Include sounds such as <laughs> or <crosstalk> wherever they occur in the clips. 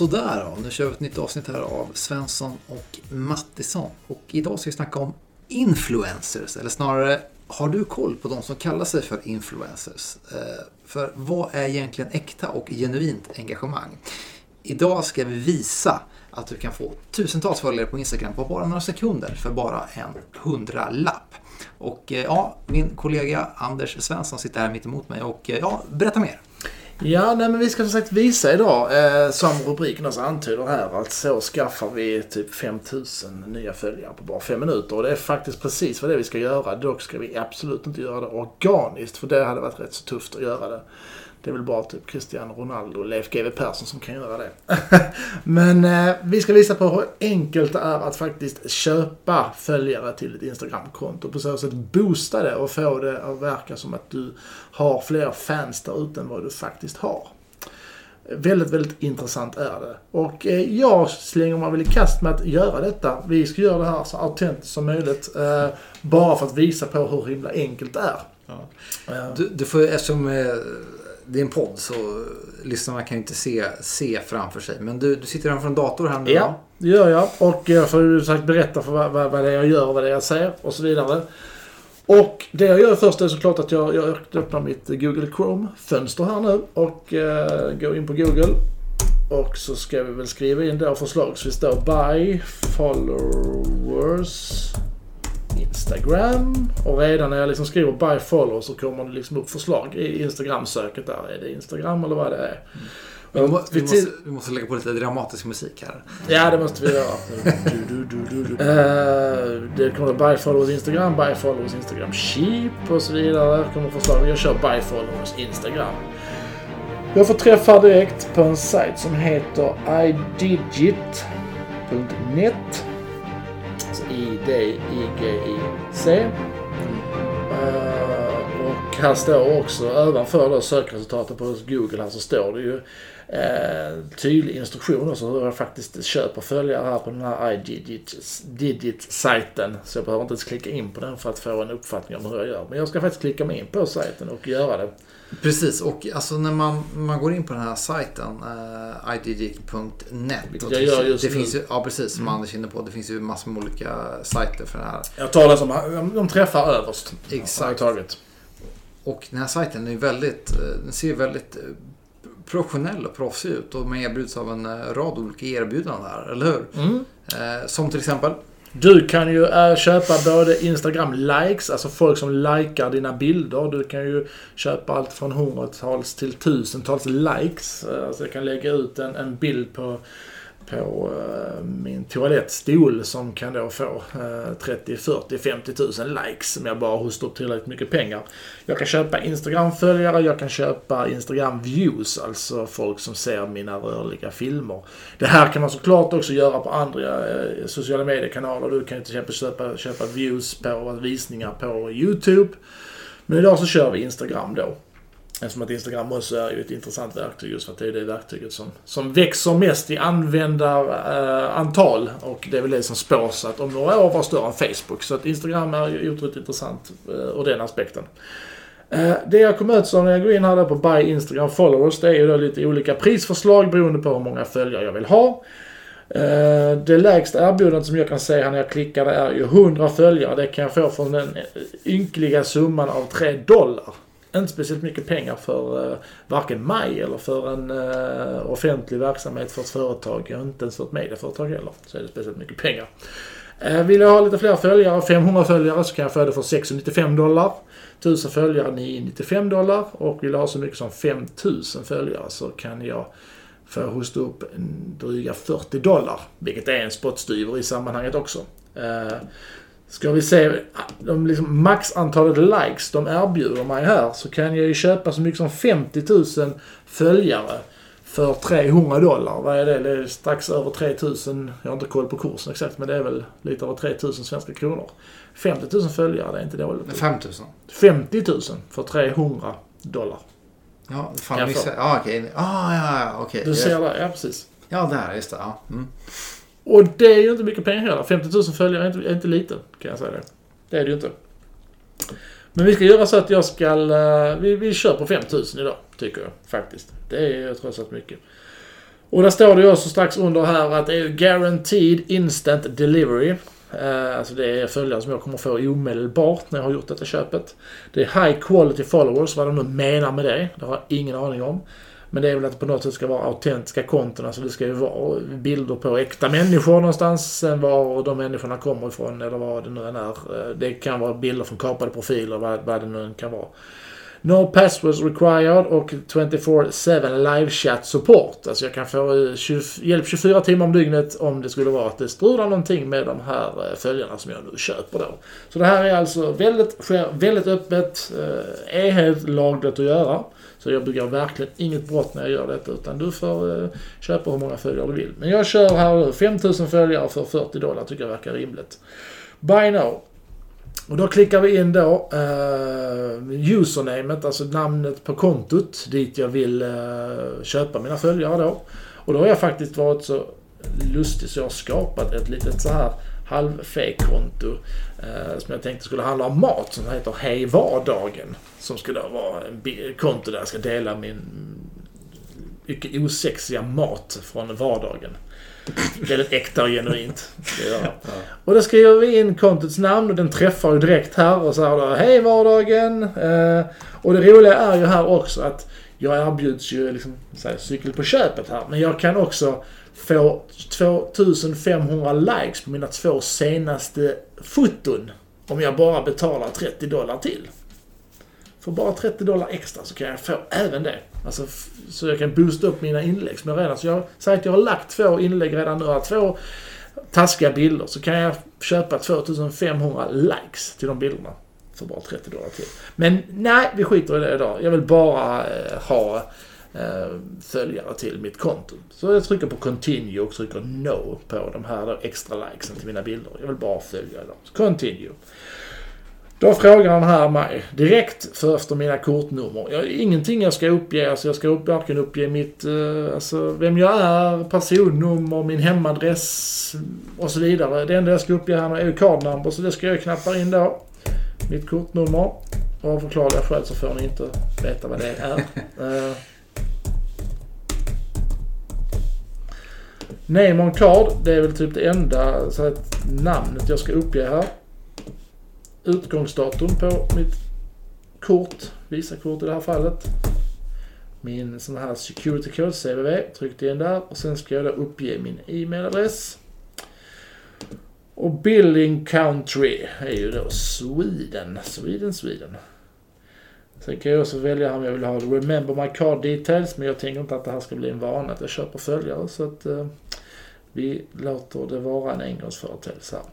Sådär då, nu kör vi ett nytt avsnitt här av Svensson och Mattisson. Och idag ska vi snacka om influencers, eller snarare har du koll på de som kallar sig för influencers? Eh, för vad är egentligen äkta och genuint engagemang? Idag ska vi visa att du kan få tusentals följare på Instagram på bara några sekunder för bara en hundralapp. Och eh, ja, min kollega Anders Svensson sitter här mitt emot mig och eh, ja, berätta mer. Ja, nej, men vi ska som sagt visa idag, eh, som rubriken också antyder här, att så skaffar vi typ 5000 nya följare på bara fem minuter. Och det är faktiskt precis vad det är vi ska göra. Dock ska vi absolut inte göra det organiskt, för det hade varit rätt så tufft att göra det. Det är väl bara typ Cristiano Ronaldo och Leif GW Persson som kan göra det. <laughs> Men eh, vi ska visa på hur enkelt det är att faktiskt köpa följare till ett Instagramkonto. På så sätt boosta det och få det att verka som att du har fler fans där ute än vad du faktiskt har. Väldigt, väldigt intressant är det. Och eh, jag slänger mig väl i kast med att göra detta. Vi ska göra det här så autentiskt som möjligt. Eh, bara för att visa på hur himla enkelt det är. Ja. Du, du får, eftersom eh, det är en podd så lyssnarna kan ju inte se, se framför sig. Men du, du sitter framför en dator här nu Ja, det gör jag. Och jag får ju sagt berätta för vad, vad, vad det är jag gör, vad det är jag säger och så vidare. Och det jag gör först är såklart att jag, jag öppnar mitt Google Chrome-fönster här nu och eh, går in på Google. Och så ska vi väl skriva in då förslagsvis då Buy Followers Instagram. Och redan när jag liksom skriver Buy Followers så kommer det liksom upp förslag i Instagram-söket där. Är det Instagram eller vad det är? Mm. Vi, må, vi, måste, vi, måste, lägga på lite dramatisk musik här. Ja, det måste vi göra. du, du, du, uh, det kommer Buy Followers Instagram, Buy Followers Instagram Cheap och så vidare. Det kommer förslag. Jag kör Buy Followers Instagram. Jag får träffa direkt på en sajt som heter idigit.net. D, I, G, I, C. Uh, och här står också ovanför sökresultaten på Google här så står det ju eh, tydlig instruktion också hur jag faktiskt köper följare här på den här iDigit-sajten. Så jag behöver inte ens klicka in på den för att få en uppfattning om hur jag gör. Men jag ska faktiskt klicka mig in på sajten och göra det. Precis, och alltså när man, man går in på den här sajten, uh, idigit.net. Vilket jag gör just det nu. Finns ju, ja, precis som mm. Anders är inne på. Det finns ju massor med olika sajter för det här. Jag tar det som de träffar överst. Exakt. Taget. Och den här sajten är väldigt, eh, den ser väldigt eh, professionell och proffsig ut och man erbjuds av en eh, rad olika erbjudanden här, eller hur? Mm. Eh, som till exempel? Du kan ju äh, köpa både Instagram-likes, alltså folk som likar dina bilder. Du kan ju köpa allt från hundratals till tusentals likes. Eh, alltså jag kan lägga ut en, en bild på på eh, min toalettstol som kan då få 30, 40, 50 tusen likes om jag bara hostar upp tillräckligt mycket pengar. Jag kan köpa Instagram-följare, jag kan köpa Instagram-views, alltså folk som ser mina rörliga filmer. Det här kan man såklart också göra på andra eh, sociala mediekanaler. Du kan ju till exempel köpa, köpa views på visningar på YouTube. Men idag så kör vi Instagram då. Eftersom att Instagram också är ju ett intressant verktyg just för att det är det verktyget som, som växer mest i användarantal. Eh, och det är väl det som spås att om några år vara större än Facebook. Så att Instagram är ju otroligt intressant eh, ur den aspekten. Eh, det jag kommer ut som när jag går in här på Buy Instagram Followers, det är ju då lite olika prisförslag beroende på hur många följare jag vill ha. Uh, det lägsta erbjudandet som jag kan se här när jag klickar det är ju 100 följare. Det kan jag få från den ynkliga summan av 3 dollar inte speciellt mycket pengar för uh, varken mig eller för en uh, offentlig verksamhet för ett företag. Jag har inte ens för ett medieföretag heller. Så är det speciellt mycket pengar. Uh, vill jag ha lite fler följare, 500 följare, så kan jag få det för 695 dollar. 1000 följare 995 dollar. Och vill jag ha så mycket som 5000 följare så kan jag få hosta upp dryga 40 dollar. Vilket är en spottstyver i sammanhanget också. Ska vi se, de liksom maxantalet likes de erbjuder mig här så kan jag ju köpa så mycket som 50 000 följare för 300 dollar. Vad är det? Det är strax över 3000. Jag har inte koll på kursen exakt men det är väl lite över 3000 svenska kronor. 50 000 följare, det är inte dåligt. 5 000? 50 000 för 300 dollar. Ja, fan missade Ja, okej. Ah, ja, ja, okej. Du ser det, ja precis. Ja, där, just det. Ja. Mm. Och det är ju inte mycket pengar heller. 50 000 följare är inte, är inte lite, kan jag säga det. Det är det ju inte. Men vi ska göra så att jag ska... Eh, vi, vi kör på 5 000 idag, tycker jag faktiskt. Det är ju trots allt mycket. Och där står det ju också strax under här att det är guaranteed instant delivery. Eh, alltså det är följare som jag kommer få omedelbart när jag har gjort detta köpet. Det är high quality followers, vad de nu menar med det. Det har jag ingen aning om. Men det är väl att det på något sätt ska vara autentiska konton. Alltså det ska ju vara bilder på äkta människor någonstans. Sen var de människorna kommer ifrån eller vad det nu än är. Eh, det kan vara bilder från kapade profiler, vad, vad det nu än kan vara. No passwords required och 24-7 live chat support. Alltså jag kan få eh, 20, hjälp 24 timmar om dygnet om det skulle vara att det strular någonting med de här eh, följarna som jag nu köper då. Så det här är alltså väldigt, sker väldigt öppet, eh, är helt lagligt att göra. Så jag begår verkligen inget brott när jag gör detta utan du får köpa hur många följare du vill. Men jag kör här nu 5000 följare för 40 dollar tycker jag verkar rimligt. Buy now. Och då klickar vi in då eh, usernamet, alltså namnet på kontot dit jag vill eh, köpa mina följare då. Och då har jag faktiskt varit så lustig så jag har skapat ett litet så här halvfake-konto eh, som jag tänkte skulle handla om mat som heter Hej vardagen. Som skulle vara en konto där jag ska dela min mycket osexiga mat från vardagen. Väldigt äkta och genuint. göra. Och då skriver vi in kontots namn och den träffar ju direkt här och så här då, Hej vardagen! Eh, och det roliga är ju här också att jag erbjuds ju liksom, så här, cykel på köpet här. Men jag kan också få 2500 likes på mina två senaste foton. Om jag bara betalar 30 dollar till. För bara 30 dollar extra så kan jag få även det. Alltså, så jag kan boosta upp mina inlägg som jag redan... Så jag säger att jag har lagt två inlägg redan nu, två taskiga bilder. Så kan jag köpa 2500 likes till de bilderna. För bara 30 dollar till. Men nej, vi skiter i det idag. Jag vill bara eh, ha eh, följare till mitt konto. Så jag trycker på continue och trycker no på de här då extra likesen till mina bilder. Jag vill bara följa dem. Så continue. Då frågar han här mig direkt för efter mina kortnummer. Jag, ingenting jag ska uppge. Alltså jag ska upp, varken uppge mitt, eh, alltså vem jag är, personnummer, min hemadress och så vidare. Det enda jag ska uppge här är ju cardnumber så det ska jag knappa in då. Mitt kortnummer. Och av förklarliga skäl så får ni inte veta vad det är. <laughs> Eh, Name on card, det är väl typ det enda så att namnet jag ska uppge här. Utgångsdatum på mitt kort, Visakort i det här fallet. Min sån här security code, CVV, tryckte in där och sen ska jag då uppge min e-mailadress. Och billing country är ju då Sweden, Sweden, Sweden. Sen kan jag också välja om jag vill ha remember my card details men jag tänker inte att det här ska bli en vana att jag köper följare så att eh, vi låter det vara en engångsföreteelse här.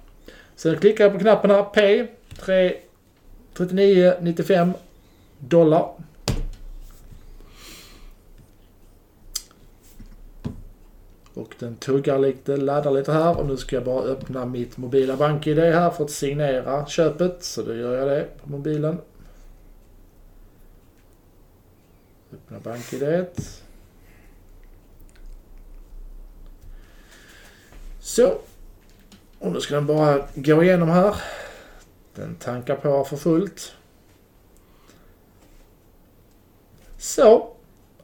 Sen klickar jag på knappen här, pay, 3, 39,95 dollar. Och den tuggar lite, laddar lite här och nu ska jag bara öppna mitt mobila BankID här för att signera köpet. Så då gör jag det på mobilen. Öppna BankID. Så. Och nu ska den bara gå igenom här. Den tankar på för fullt. Så.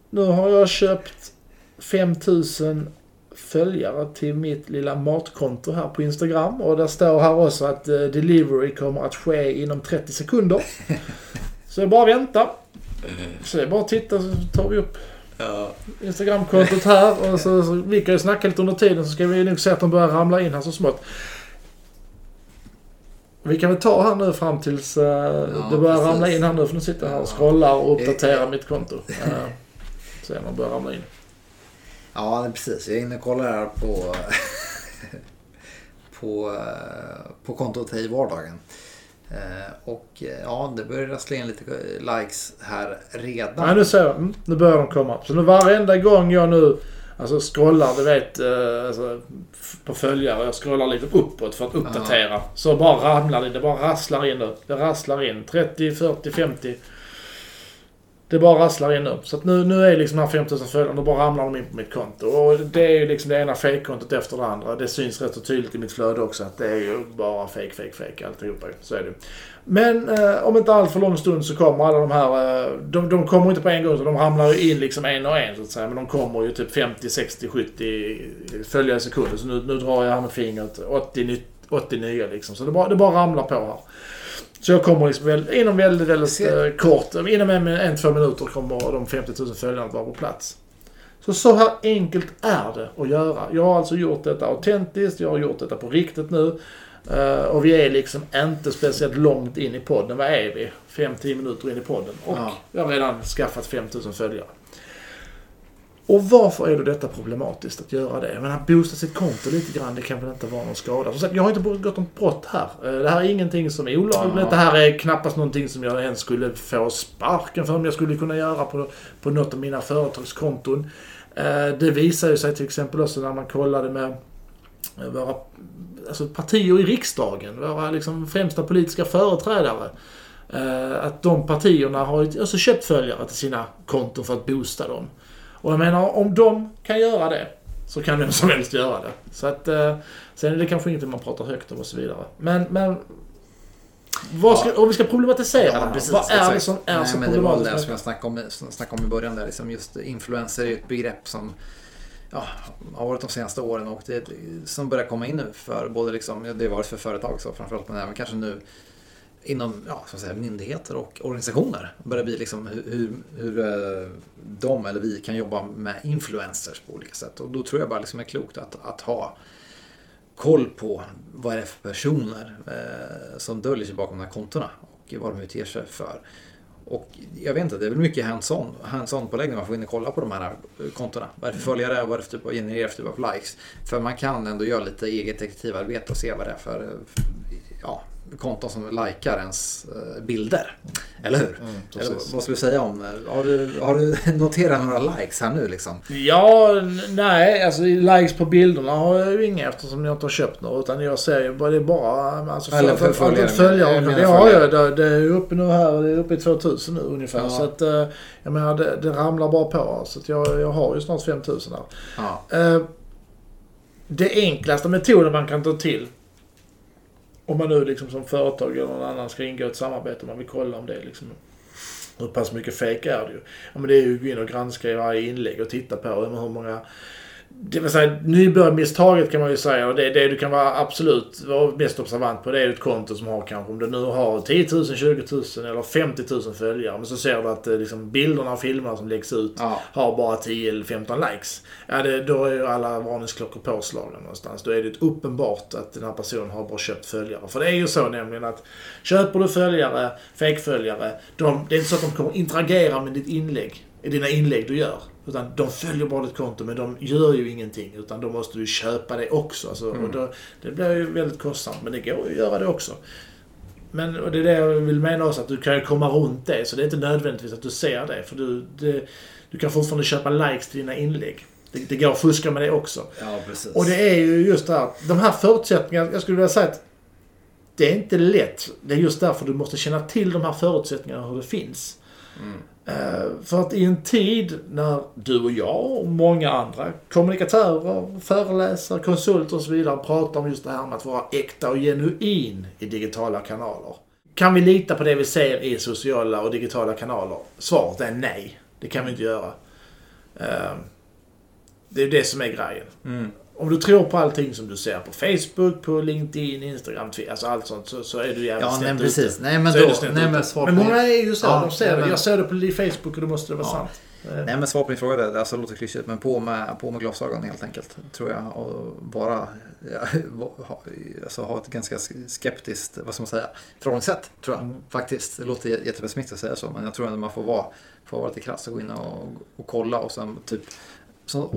Nu har jag köpt 5000 följare till mitt lilla matkonto här på Instagram. Och där står här också att eh, delivery kommer att ske inom 30 sekunder. <laughs> Så det är bara att vänta. Så det är bara att titta så tar vi upp Ja. Instagramkontot här och så, så vi kan ju snacka lite under tiden så ska vi nog se att de börjar ramla in här så smått. Vi kan väl ta här nu fram tills uh, det börjar precis. ramla in här nu för nu sitter jag här och scrollar och uppdaterar mitt konto. Uh, <laughs> se om de börjar ramla in. Ja, precis. Jag är inne och kollar här på, <laughs> på, eh, på kontot i vardagen. Eh, Och eh, ja, det börjar rassla in lite likes här redan. Nej, nu ser jag. Mm, nu börjar de komma. Så nu varenda gång jag nu alltså scrollar, du vet, eh, alltså, på följare. Jag scrollar lite uppåt för att uppdatera. Så bara ramlar det. Det bara rasslar in nu. Det rasslar in. 30, 40, 50. Det bara rasslar in nu. Så att nu, nu är liksom de här 5000 följarna, då bara ramlar de in på mitt konto. Och det är ju liksom det ena fejkkontot efter det andra. Det syns rätt så tydligt i mitt flöde också att det är ju bara fejk, fejk, fejk alltihopa ju. Så är det Men eh, om inte allt för lång stund så kommer alla de här, eh, de, de kommer inte på en gång, så de ramlar ju in liksom en och en så att säga. Men de kommer ju typ 50, 60, 70 följare i sekunden. Så nu, nu drar jag här med fingret 80, 80 nya liksom. Så det bara, det bara ramlar på här. Så jag kommer liksom väl, inom väldigt, väldigt eh, kort, inom en, en, två minuter kommer de 50 000 följarna att vara på plats. Så så här enkelt är det att göra. Jag har alltså gjort detta autentiskt, jag har gjort detta på riktigt nu. Uh, och vi är liksom inte speciellt långt in i podden. Vad är vi? 5-10 minuter in i podden. Och ja. jag har redan skaffat 5000 följare. Och varför är då detta problematiskt att göra det? Men att boosta sitt konto lite grann, det kan väl inte vara någon skada. Som sagt, jag har inte begått något brott här. Eh, det här är ingenting som är olagligt. Ja. Det här är knappast någonting som jag ens skulle få sparken för om jag skulle kunna göra på, på något av mina företagskonton. Eh, det visar ju sig till exempel också när man kollade med våra alltså partier i riksdagen, våra liksom främsta politiska företrädare. Eh, att de partierna har alltså köpt följare till sina konton för att boosta dem. Och jag menar, om de kan göra det så kan vem som helst göra det. Så att, eh, sen är det kanske ingenting man pratar högt om och så vidare. Men, men vad ska, ja. Om vi ska problematisera ja, precis, vad är exakt. det som är Nej, så men problematiskt? Det var det som jag snackade om, snackade om i början. Där, liksom just influencer är ett begrepp som ja, har varit de senaste åren och det, som börjar komma in nu för både liksom, det har varit för företag så framförallt men även kanske nu inom ja, så att säga, myndigheter och organisationer börjar bli liksom hur, hur, hur eh, de eller vi kan jobba med influencers på olika sätt. Och då tror jag bara liksom är klokt att, att ha koll på vad det är för personer eh, som döljer sig bakom de här kontona och vad de utger sig för. Och jag vet inte, det är väl mycket hands-on hands påläggning man får in och kolla på de här eh, kontona. Vad är det för följare, vad är det för typ av genererar för typ av likes. För man kan ändå göra lite eget detektivarbete och se vad det är för eh, ja, konton som likar ens eh, bilder. Eller hur? Mm, Eller, vad ska du säga om har du, har du <laughs> noterat några likes här nu liksom? Ja, nej, alltså likes på bilderna har jag ju inga eftersom jag inte har köpt några. Utan jag ser ju bara, det är bara alltså, för, Eller för, följare. Men, det har jag. Det, det är uppe nu här, det är uppe i 2000 nu ungefär. Ja. Så att, eh, jag menar, det, det ramlar bara på. Så att jag, jag har ju snart 5000 här. Ja. Eh, det enklaste metoden man kan ta till om man nu liksom som företag eller någon annan ska ingå ett samarbete, man vill kolla om det liksom hur pass mycket fake är det ju? Ja, men det är ju att gå in och granska i varje inlägg och titta på hur många det vill säga nybörjarmisstaget kan man ju säga och det, det du kan vara absolut vara mest observant på det är ett konto som har kanske om du nu har 10 000, 20 000 eller 50 000 följare men så ser du att eh, liksom, bilderna och filmerna som läggs ut ja. har bara 10 eller 15 likes. Ja, det, då är ju alla varningsklockor påslagna någonstans. Då är det uppenbart att den här personen har bara köpt följare. För det är ju så nämligen att köper du följare, fejkföljare, de, det är inte så att de kommer interagera med ditt inlägg, i dina inlägg du gör. Utan de följer bara ditt konto men de gör ju ingenting. Utan då måste du köpa det också. Alltså, mm. och då, det blir ju väldigt kostsamt men det går ju att göra det också. Men och det är det jag vill mena också, att du kan komma runt det. Så det är inte nödvändigtvis att du ser det. För du, det, du kan fortfarande köpa likes till dina inlägg. Det, det går att fuska med det också. Ja, precis. Och det är ju just det här, de här förutsättningarna, jag skulle vilja säga att det är inte lätt. Det är just därför du måste känna till de här förutsättningarna, hur det finns. Mm. För att i en tid när du och jag och många andra kommunikatörer, föreläsare, konsulter och så vidare pratar om just det här med att vara äkta och genuin i digitala kanaler. Kan vi lita på det vi ser i sociala och digitala kanaler? Svaret är nej. Det kan vi inte göra. Eh, det är det som är grejen. Mm om du tror på allting som du ser på Facebook, på LinkedIn, Instagram, alltså allt sånt så, så är du jävligt Ja, nej, precis. Nej, men, då, nej, men, svar men många är ju så. Ja, de ser det. Jag ser det på Facebook och då måste det vara ja. sant. Nej men svar på din fråga, det alltså, låter klyschigt men på med, på med glasögon helt enkelt. Tror jag. Och bara ja, <laughs> ha, alltså, ha ett ganska skeptiskt, vad ska man säga, förhållningssätt. Tror jag mm. faktiskt. Det låter jättepessimistiskt att säga så men jag tror att man får vara, får vara lite krass och gå in och, och kolla och sen typ som,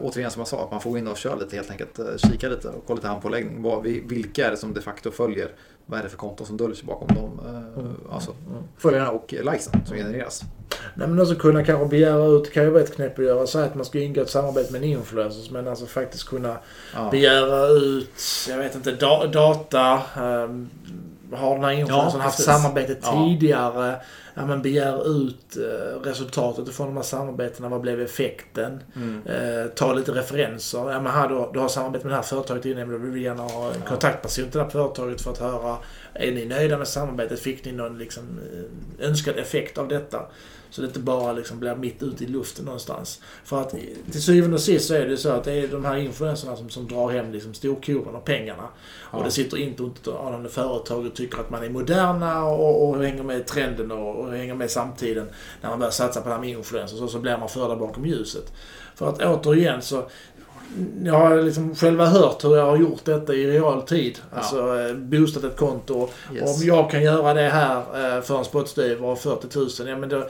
återigen som jag sa, att man får gå in och köra lite helt enkelt. Eh, kika lite och kolla lite handpåläggning. Vad, vilka är det som de facto följer? Vad är det för konton som döljer sig bakom dem? Eh, mm. Alltså mm. följarna och likesen som genereras. Nej men också kunna kanske begära ut, kan ju vara ett knep att göra så att man ska ingå ett samarbete med en influencer. Men alltså faktiskt kunna ja. begära ut, jag vet inte, da, data. Um, har den här influencern Ja, haft samarbete Ja. tidigare? Ja, men begär ut eh, resultatet från de här samarbetena. Vad blev effekten? Mm. Eh, ta lite referenser. Ja, men här, du, du har samarbetat med det här företaget innan, du vill gärna ha en kontaktperson till det här företaget för att höra. Är ni nöjda med samarbetet? Fick ni någon liksom, eh, önskad effekt av detta? Så det inte bara liksom blir mitt ute i luften någonstans. För att till syvende och sist så är det så att det är de här influencerna som, som drar hem liksom storkovan och pengarna. Ja. Och det sitter inte anande företag och tycker att man är moderna och, och hänger med trenden och, och hänger med samtiden. När man börjar satsa på det här med influencers och så blir man förda bakom ljuset. För att återigen så jag har liksom själva hört hur jag har gjort detta i realtid. Ja. Alltså eh, boostat ett konto. Yes. Om jag kan göra det här eh, för en spottstyver och 40 000, ja men då,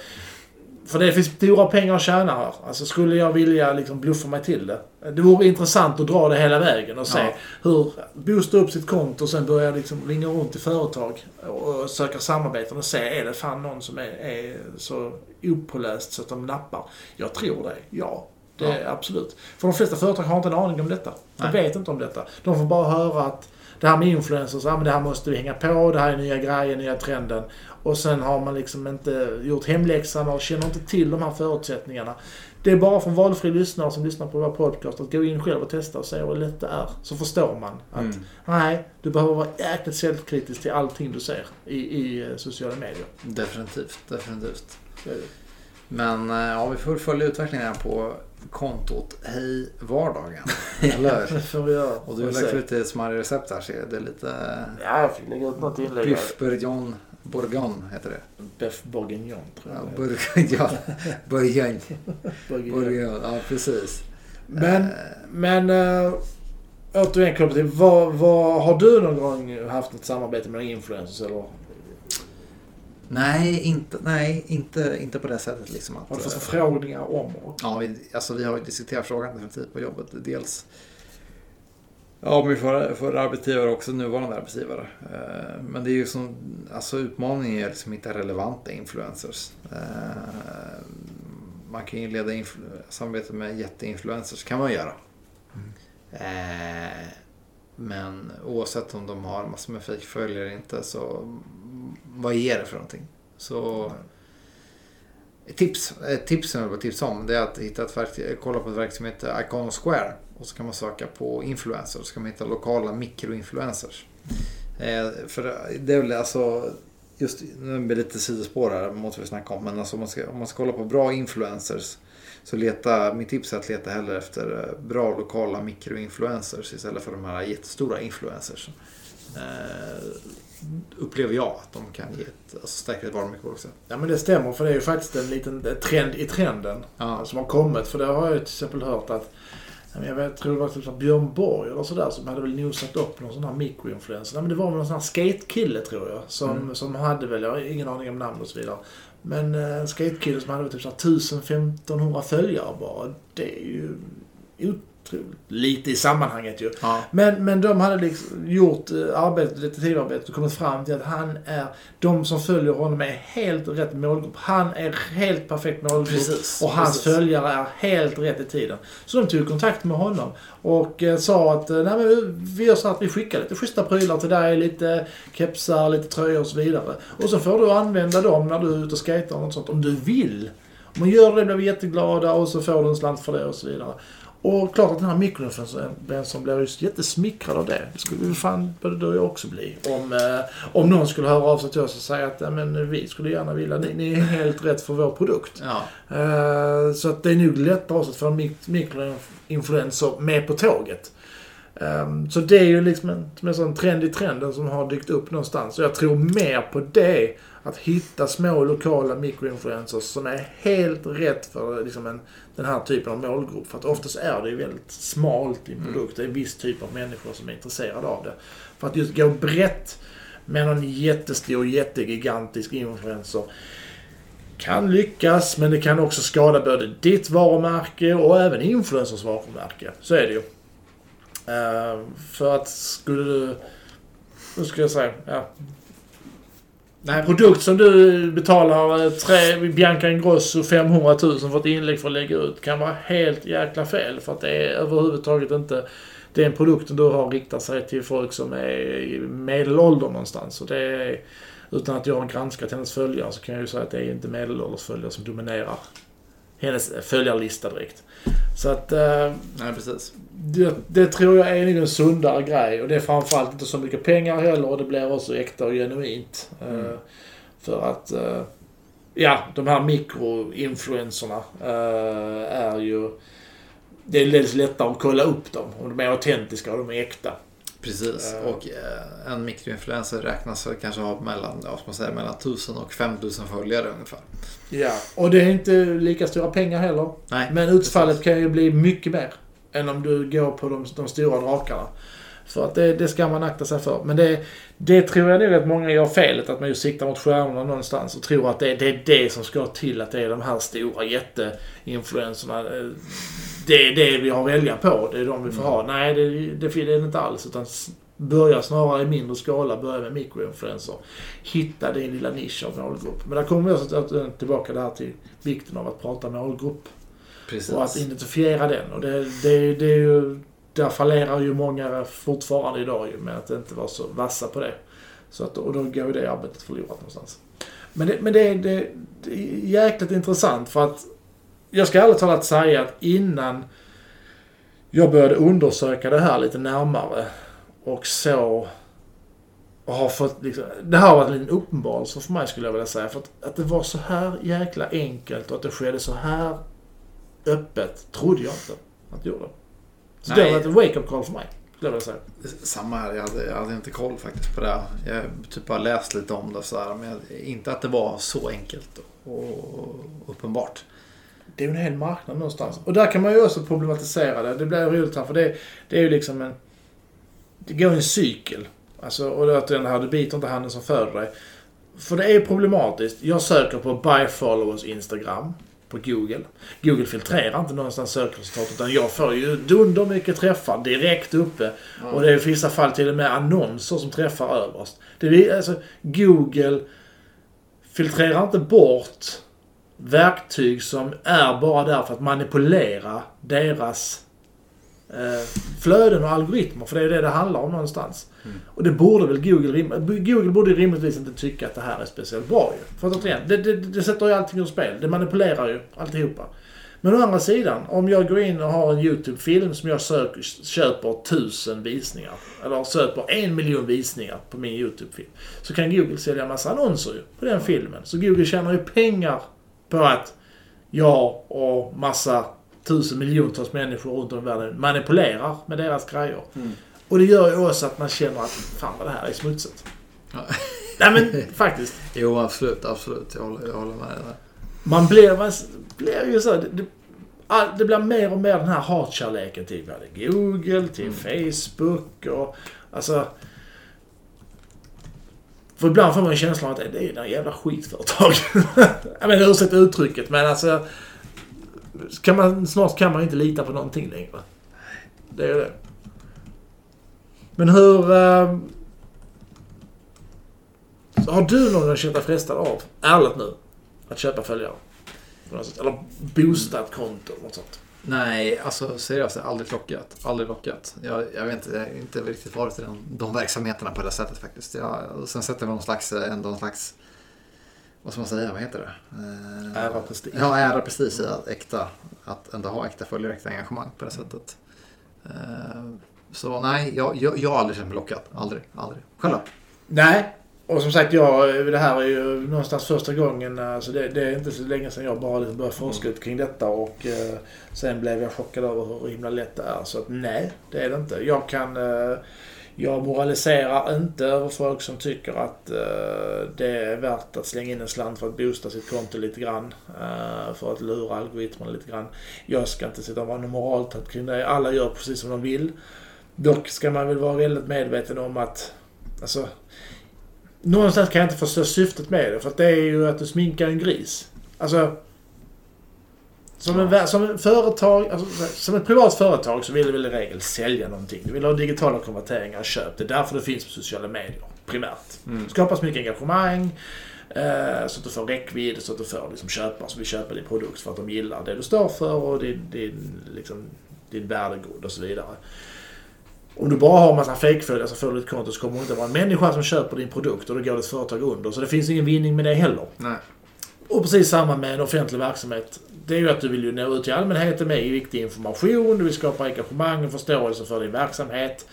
för det finns stora pengar att tjäna här. Alltså skulle jag vilja liksom bluffa mig till det. Det vore intressant att dra det hela vägen och se Ja. hur boosta upp sitt konto och sen börja liksom ringa runt till företag och, söka samarbeten och se är det fan någon som är, är så opåläst så att de nappar. Jag tror det, ja. Det är absolut. För de flesta företag har inte en aning om detta. De Nej. vet inte om detta. De får bara höra att det här med influencers, ja, men det här måste vi hänga på, det här är nya grejer, nya trenden. Och sen har man liksom inte gjort hemläxan och känner inte till de här förutsättningarna. Det är bara för valfri lyssnare som lyssnar på vår podcast att gå in själv och testa och se hur lätt det är. Så förstår man att Mm. nej, du behöver vara jäkligt källkritisk till allting du ser i, i eh, sociala medier. Definitivt, definitivt. Men eh, ja, vi får följa utvecklingen här på kontot Hej Vardagen. Eller hur? <laughs> Det får vi göra. Och du har lagt ut lite smarriga recept här ser jag. Det är lite Ja, jag fick lägga ut något inlägg. Biff bourguignon bourgogne heter det. Beff bourguignon, tror Ja, jag. bourguignon. bourgogne. <laughs> Bourguignon. bourgogne. Ja, precis. Men, Eh, men äh, återigen kopplat till, vad, vad, har du någon gång haft ett samarbete med influencers eller nej, inte, nej inte, inte på det sättet liksom. Att, har du fått eh, förfrågningar om? Och, Ja, vi, alltså vi har ju diskuterat frågan definitivt på jobbet. Dels Ja, min förra, förra arbetsgivare också nuvarande arbetsgivare. Eh, men det är ju som, alltså utmaningen är liksom hitta relevanta influencers. Eh, man kan ju leda influ- samarbete med jätteinfluencers, kan man göra. Mm. Men oavsett om de har massor med fejkföljare eller inte så vad ger det för någonting? Så Mm tips, ett tips som jag vill tipsa om det är att hitta ett verk, kolla på ett verk som heter Iconosquare. Och så kan man söka på influencers. och Så kan man hitta lokala mikroinfluencers. Eh, för det är väl alltså, just nu blir det lite sidospår här, måste vi snacka om. Men alltså om, man ska, om man ska kolla på bra influencers. Så leta, mitt tips är att leta hellre efter eh, bra lokala mikroinfluencers istället för de här jättestora influencers. Eh, upplever jag att de kan ge ett alltså, starkare varumärke också. ja men det stämmer för det är ju faktiskt en liten trend i trenden Ja. som har kommit. För det har jag ju till exempel hört att jag vet, tror det var typ Björn Borg eller sådär som hade väl nosat upp någon sån här mikroinfluencer. Nej, men det var väl någon sån här skatekille tror jag. Som, Mm. som hade väl, jag har ingen aning om namn och så vidare. Men eh, en skatekille som hade väl typ så här 1000-1500 följare bara. Det är ju otroligt lite i sammanhanget ju. Ja. Men, men de hade liksom gjort eh, arbetet, detektivarbetet och kommit fram till att han är, de som följer honom är helt rätt målgrupp. Han är helt perfekt målgrupp. Precis, och hans precis. följare är helt rätt i tiden. Så de tog kontakt med honom och eh, sa att eh, Nej, men vi gör så att vi skickar lite schyssta prylar till dig. Lite kepsar, lite tröjor och så vidare. Och så får du använda dem när du är ute och skejtar och något sånt om du vill. Om man gör det blir vi jätteglada och så får du en slant för det och så vidare. Och klart att den här mikroinfluencern blir just jättesmickrad av det. Det skulle väl fan både du och jag också bli. Om, eh, om någon skulle höra av sig till oss och säga att men, vi skulle gärna vilja, ni, ni är helt rätt för vår produkt. Ja. Eh, så att det är nog lättare att få mik- mikroinfluencer med på tåget. Ehm, så det är ju liksom en, som en sån trend i trenden som har dykt upp någonstans. Och jag tror mer på det. Att hitta små lokala mikroinfluencers som är helt rätt för liksom en, den här typen av målgrupp. För att oftast är det ju väldigt smalt i en produkt. Det är en viss typ av människor som är intresserade av det. För att just gå brett med någon jättestor, jättegigantisk influencer kan lyckas, men det kan också skada både ditt varumärke och även influencers varumärke. Så är det ju. Eh, för att skulle du... Nu ska jag säga, ja. Nej, Produkt som du betalar eh, tre, Bianca Ingrosso 500 000 för ett inlägg för att lägga ut kan vara helt jäkla fel. För att det är överhuvudtaget inte den produkten du har riktar sig till folk som är i medelåldern någonstans. Och det är, utan att jag har granskat hennes följare så kan jag ju säga att det är inte medelålders följare som dominerar hennes följarlista direkt. Så att... Eh, Nej, precis. Det, det, tror jag är en sundare grej. Och det är framförallt inte så mycket pengar heller och det blir också äkta och genuint. Eh, mm. Uh, för att... Uh, ja, de här mikroinfluenserna uh, är ju... Det är dels lättare att kolla upp dem. Om de är autentiska och de är äkta. Precis. Och en mikroinfluencer räknas kanske ha mellan, ja, man säger, mellan 1000 och 5000 följare ungefär. Ja, och det är inte lika stora pengar heller. Nej, Men utfallet precis. kan ju bli mycket mer än om du går på de, de stora drakarna. För att det, det, ska man akta sig för. Men det, det tror jag nog att många gör felet. Att man just siktar mot stjärnorna någonstans och tror att det, det är det som ska till. Att det är de här stora jätteinfluenserna. Det är det vi har att välja på. Det är de vi får mm. ha. Nej, det, det, är det inte alls. Utan börja snarare i mindre skala. Börja med mikroinfluenser. Hitta din lilla nisch av målgrupp. Men där kommer vi också tillbaka där till vikten av att prata målgrupp. Precis. Och att identifiera den. Och det, det, det är ju, där fallerar ju många fortfarande idag ju med att inte vara så vassa på det. Så att, och då går ju det arbetet förlorat någonstans. Men det, men det, det, det är jäkligt intressant för att jag ska ärligt talat säga att innan jag började undersöka det här lite närmare och så och har fått liksom, det här har varit en liten uppenbarelse för mig skulle jag vilja säga. För att, att det var så här jäkla enkelt och att det skedde så här öppet trodde jag inte att det gjorde. Så Nej. det var ett wake-up call för mig. Skulle jag säga. Samma här. Jag hade, jag hade inte koll faktiskt på det. Jag typ har läst lite om det så här, Men inte att det var så enkelt och uppenbart. Det är ju en hel marknad någonstans. Och där kan man ju också problematisera det. Det blir roligt här för det, det är ju liksom en... Det går en cykel. Alltså, och det är den här, du biter inte handen som föder dig. För det är problematiskt. Jag söker på Buy Followers Instagram på Google. Google filtrerar inte någonstans sökresultat utan jag får ju dunder mycket träffar direkt uppe. Mm. Och det är i vissa fall till och med annonser som träffar överst. Det är, alltså, Google filtrerar inte bort verktyg som är bara där för att manipulera deras flöden och algoritmer. För det är det det handlar om någonstans. Mm. Och det borde väl Google... Google borde rimligtvis inte tycka att det här är speciellt bra ju. För att återigen, det, det, det sätter ju allting ur spel. Det manipulerar ju alltihopa. Men å andra sidan, om jag går in och har en YouTube-film som jag söker, köper tusen visningar, eller söker en miljon visningar på min YouTube-film, så kan Google sälja en massa annonser ju på den filmen. Så Google tjänar ju pengar på att jag och massa tusen miljontals människor runt om i världen manipulerar med deras grejer. Mm. Och det gör ju också att man känner att fan vad det här är smutsigt. Ja. Nej men faktiskt. <laughs> Jo absolut, absolut. Jag håller, jag håller med dig Man blir, man blir ju så. Det, det, blir mer och mer den här hatkärleken till Google, till mm. Facebook och alltså... För ibland får man ju känslan att det är några jävla skitföretag. <laughs> jag menar ursäkta uttrycket men alltså... Kan man, snart kan man inte lita på någonting längre. Det är ju det. Men hur... Uh, har du någon gång känt dig frestad av, ärligt nu, att köpa följare? Eller boosta ett konto eller något sånt? Nej, alltså seriöst, aldrig lockat. Aldrig lockat. Jag, jag vet inte, jag har inte riktigt varit i de, de verksamheterna på det sättet faktiskt. Jag, sen sätter man någon slags, ändå någon slags, vad ska man säga, vad heter det? Eh, ära prestige. Ja, ära prestige i att äkta, att ändå ha äkta följare, äkta engagemang på det sättet. Eh, så nej, jag, jag, jag har aldrig känt mig lockad. Aldrig, aldrig. Själv? Nej, och som sagt, jag, det här är ju någonstans första gången. Alltså det, det är inte så länge sedan jag bara började forska ut kring detta. Och eh, sen blev jag chockad över hur himla lätt det är. Så att, nej, det är det inte. Jag kan... Eh, jag moraliserar inte över folk som tycker att eh, det är värt att slänga in en slant för att boosta sitt konto lite grann. Eh, för att lura algoritmerna lite grann. Jag ska inte sitta och vara moraltat kring det. Alla gör precis som de vill. Dock ska man väl vara väldigt medveten om att... Alltså, någonstans kan jag inte förstå syftet med det. För att det är ju att du sminkar en gris. Alltså... Som, en, som en företag, alltså, som ett privat företag så vill du väl i regel sälja någonting. Du vill ha digitala konverteringar, köp. Det är därför det finns på sociala medier, primärt. Mm. Skapa så mycket engagemang, eh, så att du får räckvidd, så att du får liksom, köpare som vill köpa din produkt för att de gillar det du står för och din, din, liksom, din värdegrund och så vidare. Om du bara har en massa fejkföljare så får du ett konto så kommer det inte vara en människa som köper din produkt och då går ditt företag under. Så det finns ingen vinning med det heller. Nej. Och precis samma med en offentlig verksamhet. Det är ju att du vill ju nå ut till allmänheten med viktig information, du vill skapa engagemang och förståelse för din verksamhet.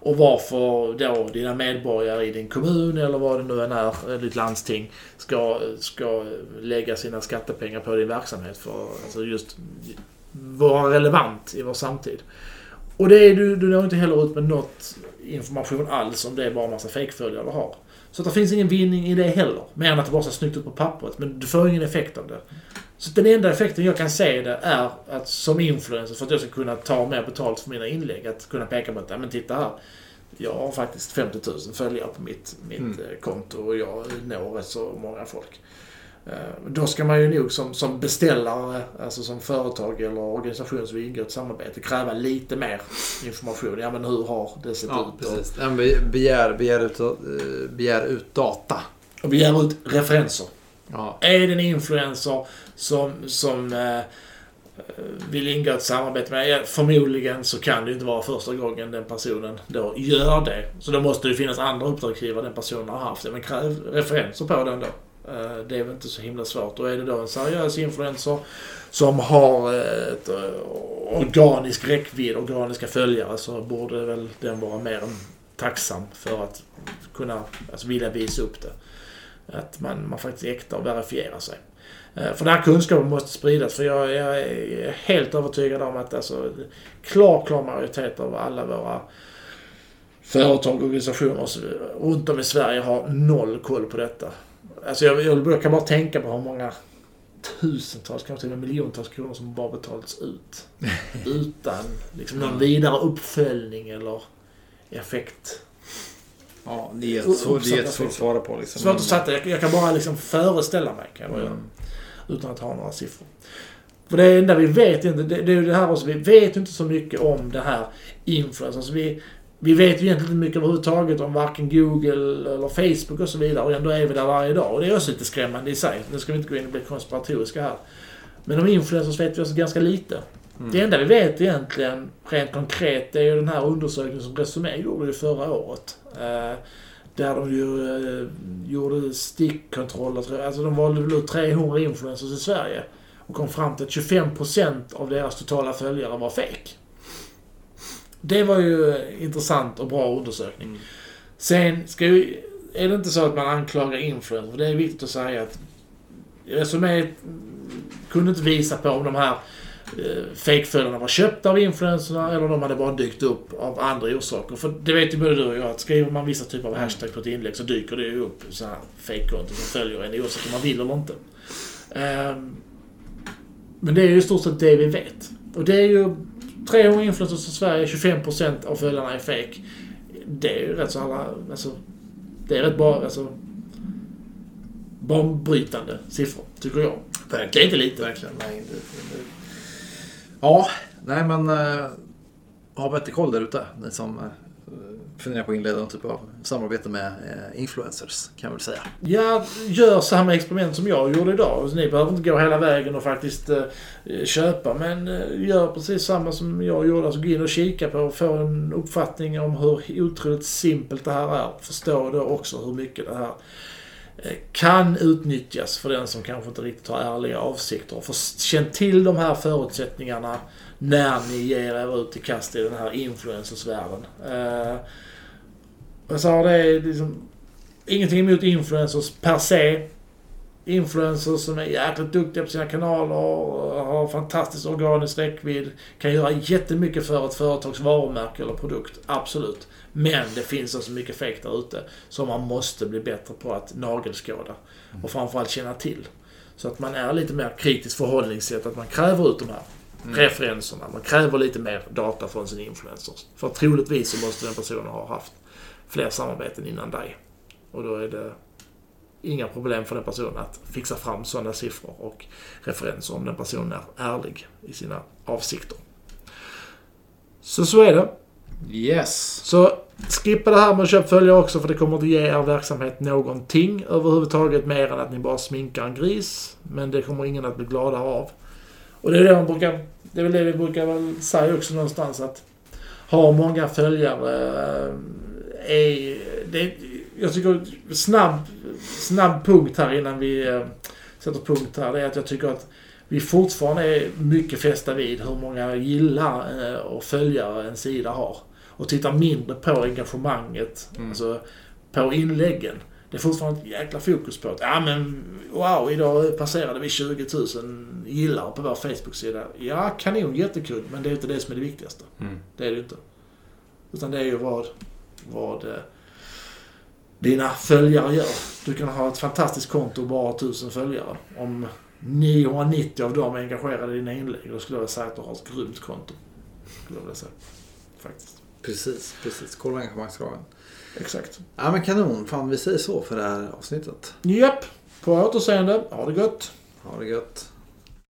Och varför då dina medborgare i din kommun eller vad det nu än är, eh, ditt landsting, ska, ska lägga sina skattepengar på din verksamhet för alltså just vara relevant i vår samtid. Och det är du, du når inte heller ut med något information alls om det är bara en massa fejkföljare du har. Så det finns ingen vinning i det heller. Mer än att det bara ser snyggt ut på pappret. Men du får ingen effekt av det. Så den enda effekten jag kan se det är att som influencer, för att jag ska kunna ta mer betalt för mina inlägg, att kunna peka på att, ja men titta här. Jag har faktiskt 50 000 följare på mitt, mitt mm. Eh, konto och jag når rätt så många folk. Eh, då ska man ju nog som, som beställare, alltså som företag eller organisation som ingår ett samarbete, kräva lite mer information. Ja men hur har det sett ja, ut? Precis. Ja, begär, begär, ut, eh, begär ut data. Och begär ut referenser. Ja. Är det en influencer som, som eh, vill ingå ett samarbete med, ja, förmodligen så kan det inte vara första gången den personen då gör det. Så då måste det finnas andra uppdragsgivare den personen har haft. Men kräv referenser på den då. Eh, det är väl inte så himla svårt. Och är det då en seriös influencer som har ett eh, organisk räckvidd, organiska följare, så borde väl den vara mer än tacksam för att kunna, alltså vilja visa upp det. Att man, man faktiskt är äkta och verifierar sig. Eh, för den här kunskapen måste spridas för jag, jag är helt övertygad om att alltså, klar, klar majoritet av alla våra företag och organisationer runt om i Sverige har noll koll på detta. Alltså jag, jag kan bara tänka på hur många tusentals, kanske till och med miljontals kronor som bara betalats ut. <laughs> Utan liksom någon vidare uppföljning eller effekt. Ja, det är jättesvårt att svara på. Liksom. Svårt att sätta. Jag, jag kan bara liksom föreställa mig. Kan jag mm. Utan att ha några siffror. För det enda vi vet inte, det, det är ju det här också, vi vet inte så mycket om det här influencers. Alltså vi, vi vet ju egentligen inte mycket överhuvudtaget om varken Google eller Facebook och så vidare och ändå är vi där varje dag. Och det är också lite skrämmande i sig. Nu ska vi inte gå in och bli konspiratoriska här. Men om influencers vet vi också ganska lite. Mm. Det enda vi vet egentligen, rent konkret, det är ju den här undersökningen som Resumé gjorde förra året. Eh, där de ju eh, gjorde stickkontroller. Alltså de valde ut 300 influencers i Sverige. Och kom fram till att 25% av deras totala följare var fake. Det var ju intressant och bra undersökning. Mm. Sen ska ju, är det inte så att man anklagar influencers, för det är viktigt att säga att Resumé kunde inte visa på om de här eh, fejkföljarna var köpta av influencerna eller om de hade bara dykt upp av andra orsaker. För det vet ju både du och jag att skriver man vissa typer av mm. hashtag på ett inlägg så dyker det ju upp sådana här fejkkonton som följer en oavsett om man vill eller inte. Um, men det är ju i stort sett det vi vet. Och det är ju 300 influencers i Sverige, 25% av följarna är fake. Det är ju rätt så alla, alltså, det är rätt bra, alltså, banbrytande siffror, tycker jag. Verkligen. Det är inte lite. Verkligen. Nej, det, det, Ja, nej men uh, ha bättre koll där ute. Ni som uh, funderar på att inleda någon typ av samarbete med eh, influencers, kan jag väl säga. Ja, gör samma experiment som jag gjorde idag. Ni behöver inte gå hela vägen och faktiskt eh, köpa, men eh, gör precis samma som jag gjorde. Alltså gå in och kika på och få en uppfattning om hur otroligt simpelt det här är. Förstå då också hur mycket det här eh, kan utnyttjas för den som kanske inte riktigt har ärliga avsikter. För känn till de här förutsättningarna när ni ger er ut i kast i den här influencersvärlden. Eh, jag sa det är liksom ingenting emot influencers per se. Influencers som är jäkligt duktiga på sina kanaler, har fantastisk organisk räckvidd, kan göra jättemycket för ett företags varumärke eller produkt. Absolut. Men det finns också mycket fake där ute som man måste bli bättre på att nagelskåda. Och framförallt känna till. Så att man är lite mer kritiskt förhållningssätt, att man kräver ut de här mm. referenserna. Man kräver lite mer data från sin influencers. För troligtvis så måste den personen ha haft fler samarbeten innan dig. Och då är det inga problem för den personen att fixa fram sådana siffror och referenser om den personen är ärlig i sina avsikter. Så så är det. Yes. Så skippa det här med att köpa följare också för det kommer inte ge er verksamhet någonting överhuvudtaget mer än att ni bara sminkar en gris. Men det kommer ingen att bli gladare av. Och det är det man brukar... Det är väl det vi brukar väl säga också någonstans att har många följare. eh, Är, det, jag tycker snabb, snabb punkt här innan vi eh, sätter punkt här. Det är att jag tycker att vi fortfarande är mycket fästa vid hur många gillar eh, och följare en sida har. Och tittar mindre på engagemanget, Mm. alltså på inläggen. Det är fortfarande ett jäkla fokus på att ja men wow, idag passerade vi 20 000 gillar på vår Facebook-sida. Ja, kanon, jättekul, men det är inte det som är det viktigaste. Mm. Det är det inte. Utan det är ju vad, vad eh, dina följare gör. Du kan ha ett fantastiskt konto och bara ha 1000 följare. Om 990 av dem är engagerade i dina inlägg, då skulle jag säga att du har ett grymt konto. Skulle jag säga. Faktiskt. Precis, precis. Kolla engagemangsgraden. Exakt. Ja men kanon. Fan vi säger så för det här avsnittet. Japp. På återseende. Ha det gott. Ha det gött.